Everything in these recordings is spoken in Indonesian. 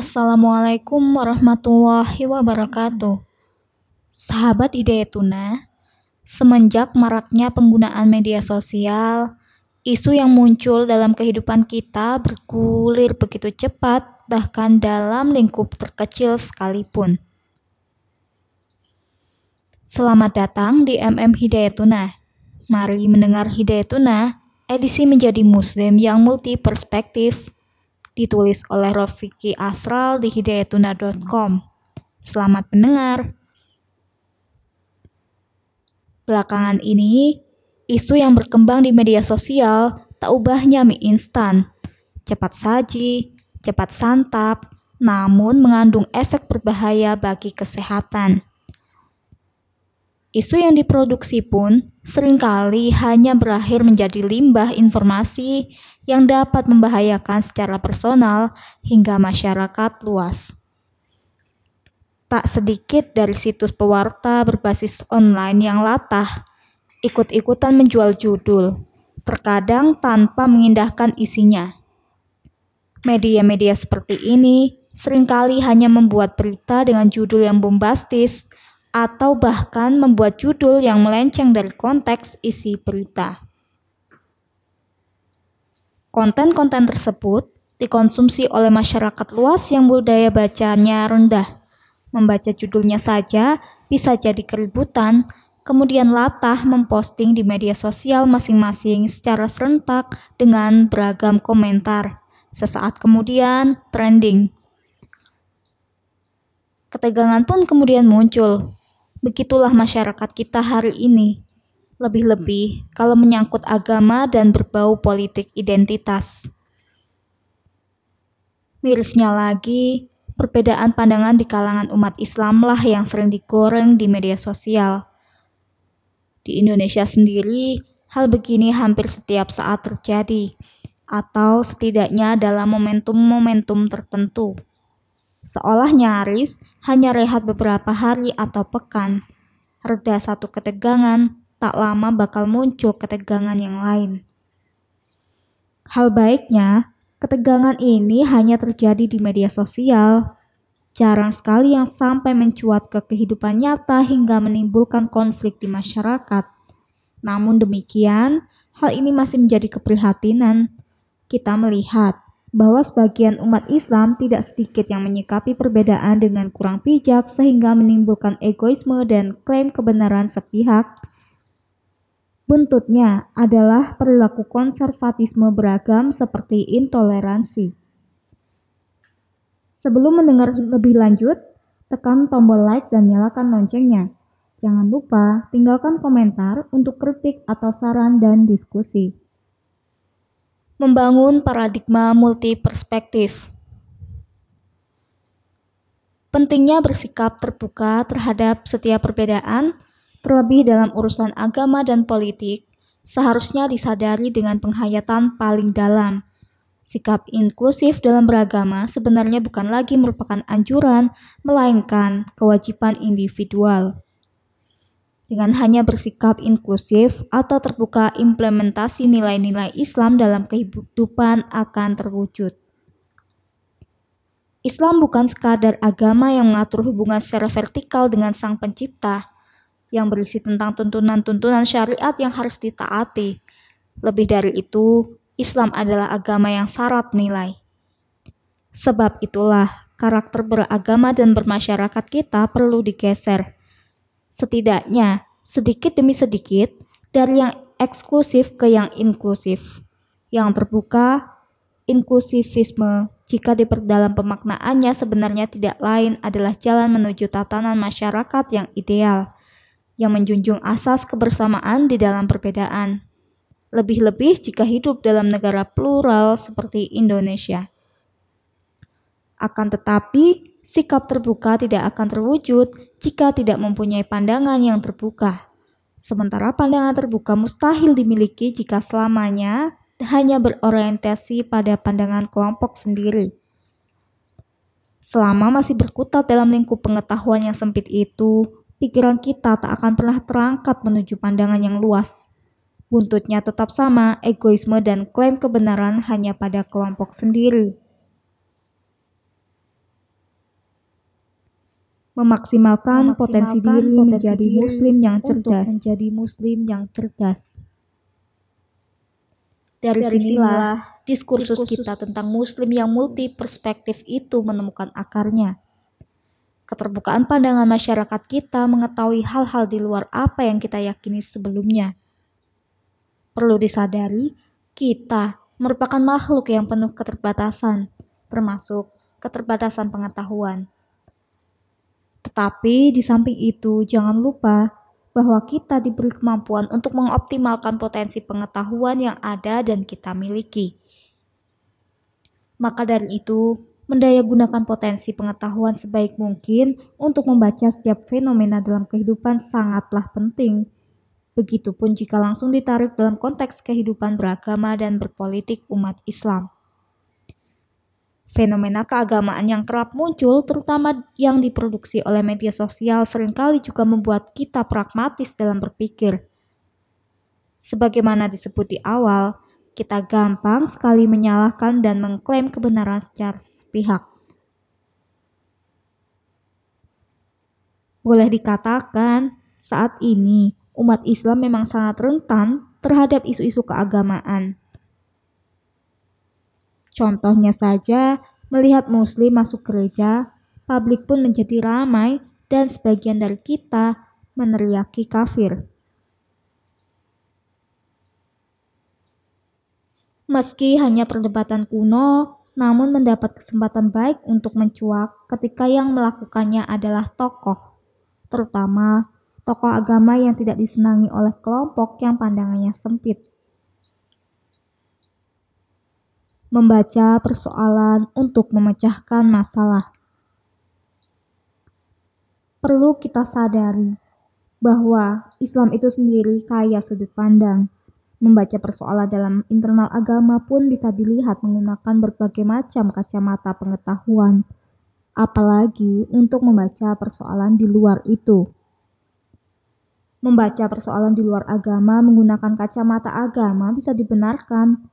Assalamualaikum warahmatullahi wabarakatuh. Sahabat Hidayatuna, semenjak maraknya penggunaan media sosial, isu yang muncul dalam kehidupan kita bergulir begitu cepat, bahkan dalam lingkup terkecil sekalipun. Selamat datang di MM Hidayatuna. Mari mendengar Hidayatuna, edisi menjadi muslim yang multi perspektif ditulis oleh Rofiki Asral di hidayatuna.com. Selamat mendengar. Belakangan ini, isu yang berkembang di media sosial tak ubahnya mie instan. Cepat saji, cepat santap, namun mengandung efek berbahaya bagi kesehatan. Isu yang diproduksi pun sering kali hanya berakhir menjadi limbah informasi yang dapat membahayakan secara personal hingga masyarakat luas. Tak sedikit dari situs pewarta berbasis online yang latah ikut-ikutan menjual judul, terkadang tanpa mengindahkan isinya. Media-media seperti ini sering kali hanya membuat berita dengan judul yang bombastis atau bahkan membuat judul yang melenceng dari konteks isi berita. Konten-konten tersebut dikonsumsi oleh masyarakat luas yang budaya bacanya rendah. Membaca judulnya saja bisa jadi keributan, kemudian latah memposting di media sosial masing-masing secara serentak dengan beragam komentar. Sesaat kemudian trending. Ketegangan pun kemudian muncul. Begitulah masyarakat kita hari ini. Lebih-lebih kalau menyangkut agama dan berbau politik identitas. Mirisnya lagi, perbedaan pandangan di kalangan umat Islamlah yang sering digoreng di media sosial. Di Indonesia sendiri, hal begini hampir setiap saat terjadi, atau setidaknya dalam momentum-momentum tertentu. Seolah nyaris hanya rehat beberapa hari atau pekan, reda satu ketegangan, tak lama bakal muncul ketegangan yang lain. Hal baiknya, ketegangan ini hanya terjadi di media sosial. Jarang sekali yang sampai mencuat ke kehidupan nyata hingga menimbulkan konflik di masyarakat. Namun demikian, hal ini masih menjadi keprihatinan. Kita melihat bahwa sebagian umat Islam tidak sedikit yang menyikapi perbedaan dengan kurang bijak sehingga menimbulkan egoisme dan klaim kebenaran sepihak Buntutnya adalah perilaku konservatisme beragam seperti intoleransi. Sebelum mendengar lebih lanjut, tekan tombol like dan nyalakan loncengnya. Jangan lupa tinggalkan komentar untuk kritik atau saran dan diskusi. Membangun paradigma multi perspektif. Pentingnya bersikap terbuka terhadap setiap perbedaan terlebih dalam urusan agama dan politik, seharusnya disadari dengan penghayatan paling dalam. Sikap inklusif dalam beragama sebenarnya bukan lagi merupakan anjuran, melainkan kewajiban individual. Dengan hanya bersikap inklusif atau terbuka, implementasi nilai-nilai Islam dalam kehidupan akan terwujud. Islam bukan sekadar agama yang mengatur hubungan secara vertikal dengan Sang Pencipta, yang berisi tentang tuntunan-tuntunan syariat yang harus ditaati. Lebih dari itu, Islam adalah agama yang syarat nilai. Sebab itulah karakter beragama dan bermasyarakat kita perlu digeser. Setidaknya, sedikit demi sedikit, dari yang eksklusif ke yang inklusif. Yang terbuka, inklusivisme, jika diperdalam pemaknaannya sebenarnya tidak lain adalah jalan menuju tatanan masyarakat yang ideal yang menjunjung asas kebersamaan di dalam perbedaan. Lebih-lebih jika hidup dalam negara plural seperti Indonesia. Akan tetapi, sikap terbuka tidak akan terwujud jika tidak mempunyai pandangan yang terbuka. Sementara pandangan terbuka mustahil dimiliki jika selamanya hanya berorientasi pada pandangan kelompok sendiri. Selama masih berkutat dalam lingkup pengetahuan yang sempit itu, pikiran kita tak akan pernah terangkat menuju pandangan yang luas. Buntutnya tetap sama, egoisme dan klaim kebenaran hanya pada kelompok sendiri. memaksimalkan, potensi diri potensi menjadi diri muslim yang cerdas. menjadi muslim yang cerdas. Dari Dari sinilah diskursus diskursus kita tentang muslim yang multi perspektif itu menemukan akarnya. Keterbukaan pandangan masyarakat kita mengetahui hal-hal di luar apa yang kita yakini sebelumnya. Perlu disadari, kita merupakan makhluk yang penuh keterbatasan, termasuk keterbatasan pengetahuan. Tetapi di samping itu, jangan lupa bahwa kita diberi kemampuan untuk mengoptimalkan potensi pengetahuan yang ada dan kita miliki. Maka dari itu, mendayagunakan potensi pengetahuan sebaik mungkin untuk membaca setiap fenomena dalam kehidupan sangatlah penting. Begitupun jika langsung ditarik dalam konteks kehidupan beragama dan berpolitik umat Islam. Fenomena keagamaan yang kerap muncul, terutama yang diproduksi oleh media sosial, sering kali juga membuat kita pragmatis dalam berpikir. Sebagaimana disebut di awal, kita gampang sekali menyalahkan dan mengklaim kebenaran secara sepihak. Boleh dikatakan, saat ini umat Islam memang sangat rentan terhadap isu-isu keagamaan. Contohnya saja, melihat muslim masuk gereja, publik pun menjadi ramai dan sebagian dari kita meneriaki kafir. Meski hanya perdebatan kuno, namun mendapat kesempatan baik untuk mencuak ketika yang melakukannya adalah tokoh, terutama tokoh agama yang tidak disenangi oleh kelompok yang pandangannya sempit. membaca persoalan untuk memecahkan masalah. Perlu kita sadari bahwa Islam itu sendiri kaya sudut pandang. Membaca persoalan dalam internal agama pun bisa dilihat menggunakan berbagai macam kacamata pengetahuan, apalagi untuk membaca persoalan di luar itu. Membaca persoalan di luar agama menggunakan kacamata agama bisa dibenarkan,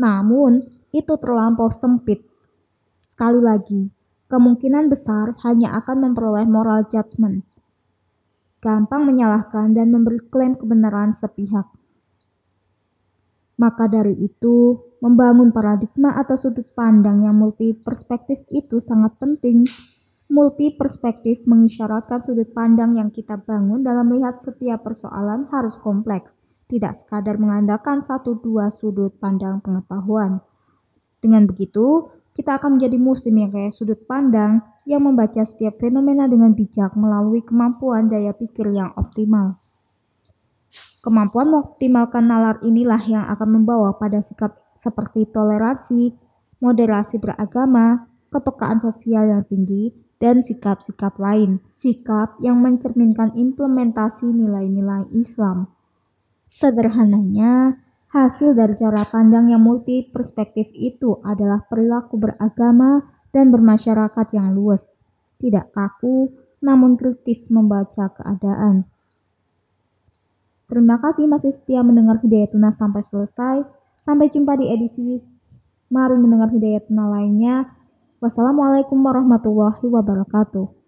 namun itu terlampau sempit. Sekali lagi, kemungkinan besar hanya akan memperoleh moral judgment. Gampang menyalahkan dan memberi klaim kebenaran sepihak. Maka dari itu, membangun paradigma atau sudut pandang yang multi perspektif itu sangat penting. Multi perspektif mengisyaratkan sudut pandang yang kita bangun dalam melihat setiap persoalan harus kompleks, tidak sekadar mengandalkan satu dua sudut pandang pengetahuan. Dengan begitu, kita akan menjadi muslim yang kayak sudut pandang yang membaca setiap fenomena dengan bijak melalui kemampuan daya pikir yang optimal. Kemampuan mengoptimalkan nalar inilah yang akan membawa pada sikap seperti toleransi, moderasi beragama, kepekaan sosial yang tinggi, dan sikap-sikap lain. Sikap yang mencerminkan implementasi nilai-nilai Islam. Sederhananya, Hasil dari cara pandang yang multi perspektif itu adalah perilaku beragama dan bermasyarakat yang luas, tidak kaku, namun kritis membaca keadaan. Terima kasih masih setia mendengar Hidayatuna sampai selesai. Sampai jumpa di edisi Mari mendengar Hidayatuna lainnya. Wassalamualaikum warahmatullahi wabarakatuh.